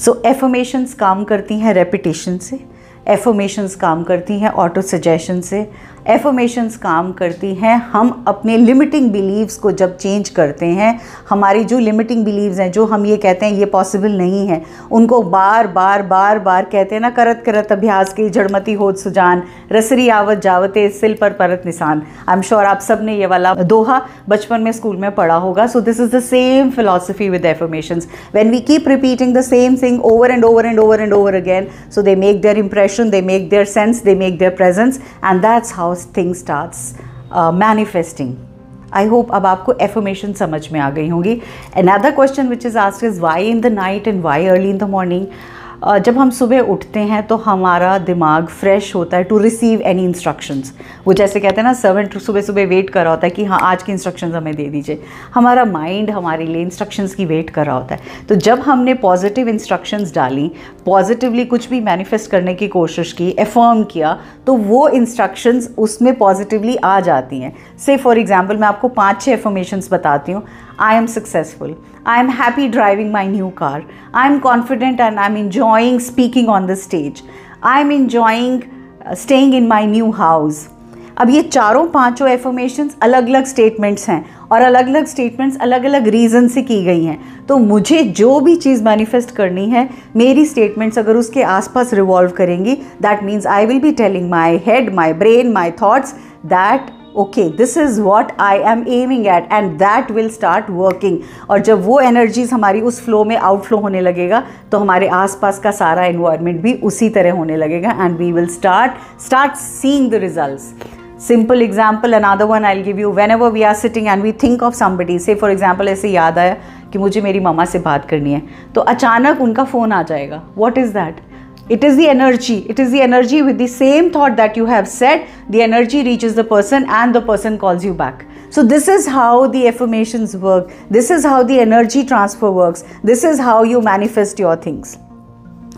सो affirmations काम करती हैं रेपिटेशन से एफर्मेशंस काम करती हैं ऑटो सजेशन से एफर्मेशंस काम करती हैं। हम अपने लिमिटिंग बिलीव्स को जब चेंज करते हैं, हमारी जो लिमिटिंग बिलीव्स हैं, जो हम ये कहते हैं, ये पॉसिबल नहीं है, उनको बार बार बार बार कहते हैं ना, करत करत, अभ्यास के, जड़मती, होत, सुजान, रसरी, आवत, जावते, सिल पर, परत, निशान। आई एम श्योर आप सबने ये वाला दोहा बचपन में स्कूल में पढ़ा होगा। So this is the same philosophy with affirmations when we keep repeating the same thing over and over and over and over again so they make their impression they make their sense they make their presence and that's how thing thing starts manifesting I hope अब आपको affirmation समझ में आ गई होंगी. Another question which is ask is why in the night and why early in the morning जब हम सुबह उठते हैं तो हमारा दिमाग फ्रेश होता है टू रिसीव एनी इंस्ट्रक्शंस वो जैसे कहते हैं ना सर्वेंट सुबह सुबह वेट कर रहा होता है कि हाँ आज की इंस्ट्रक्शंस हमें दे दीजिए। हमारा माइंड हमारे लिए इंस्ट्रक्शंस की वेट कर रहा होता है। तो जब हमने पॉजिटिव इंस्ट्रक्शंस डाली पॉजिटिवली कुछ भी मैनिफेस्ट करने की कोशिश की एफर्म किया तो वो इंस्ट्रक्शंस उसमें पॉजिटिवली आ जाती हैं। से फॉर एग्ज़ाम्पल मैं आपको पाँच छः एफर्मेशंस बताती हूँ। I am successful. I am happy driving my new car. I am confident and I'm enjoying speaking on the stage. I am enjoying uh, staying in my new house. अब ये चारों पाँचों एफर्मेशंस अलग अलग statements हैं और अलग अलग स्टेटमेंट्स अलग अलग रीज़न से की गई हैं तो मुझे जो भी चीज़ मैनिफेस्ट करनी है मेरी स्टेटमेंट्स अगर उसके आसपास रिवॉल्व करेंगी that means I will be telling my head my brain my thoughts that okay this is what I am aiming at and that will start working और जब वो एनर्जीज हमारी उस फ्लो में आउटफ्लो होने लगेगा तो हमारे आसपास का सारा इन्वायरमेंट भी उसी तरह होने लगेगा and we will start start seeing the result simple example another one I give you whenever we are sitting and we think of somebody say for example ऐसे याद आया कि मुझे मेरी मामा से बात करनी है तो अचानक उनका फ़ोन आ जाएगा. What is that it is the energy it is the energy with the same thought that you have said the energy reaches the person and the person calls you back so this is how the affirmations work this is how the energy transfer works this is how you manifest your things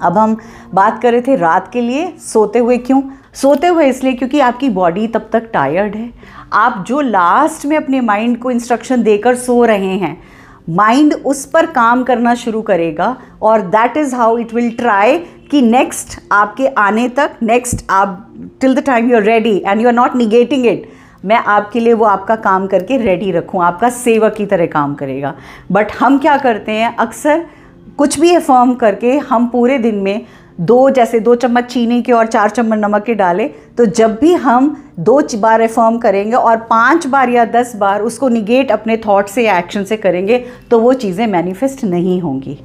अब हम बात कर रहे थे रात के लिए सोते हुए क्यों सोते हुए इसलिए क्योंकि आपकी बॉडी तब तक टायर्ड है आप जो लास्ट में अपने माइंड को इंस्ट्रक्शन देकर सो रहे हैं माइंड उस पर काम करना शुरू करेगा और that is how it will try कि नेक्स्ट आपके आने तक नेक्स्ट आप till the time you are ready and you are not negating it मैं आपके लिए वो आपका काम करके रेडी रखूँ, आपका सेवक की तरह काम करेगा। बट हम क्या करते हैं? अक्सर कुछ भी अफर्म करके हम पूरे दिन में दो जैसे दो चम्मच चीनी के और चार चम्मच नमक के डालें तो जब भी हम दो बार रिफॉर्म करेंगे और पाँच बार या दस बार उसको निगेट अपने थॉट से या एक्शन से करेंगे तो वो चीज़ें मैनिफेस्ट नहीं होंगी।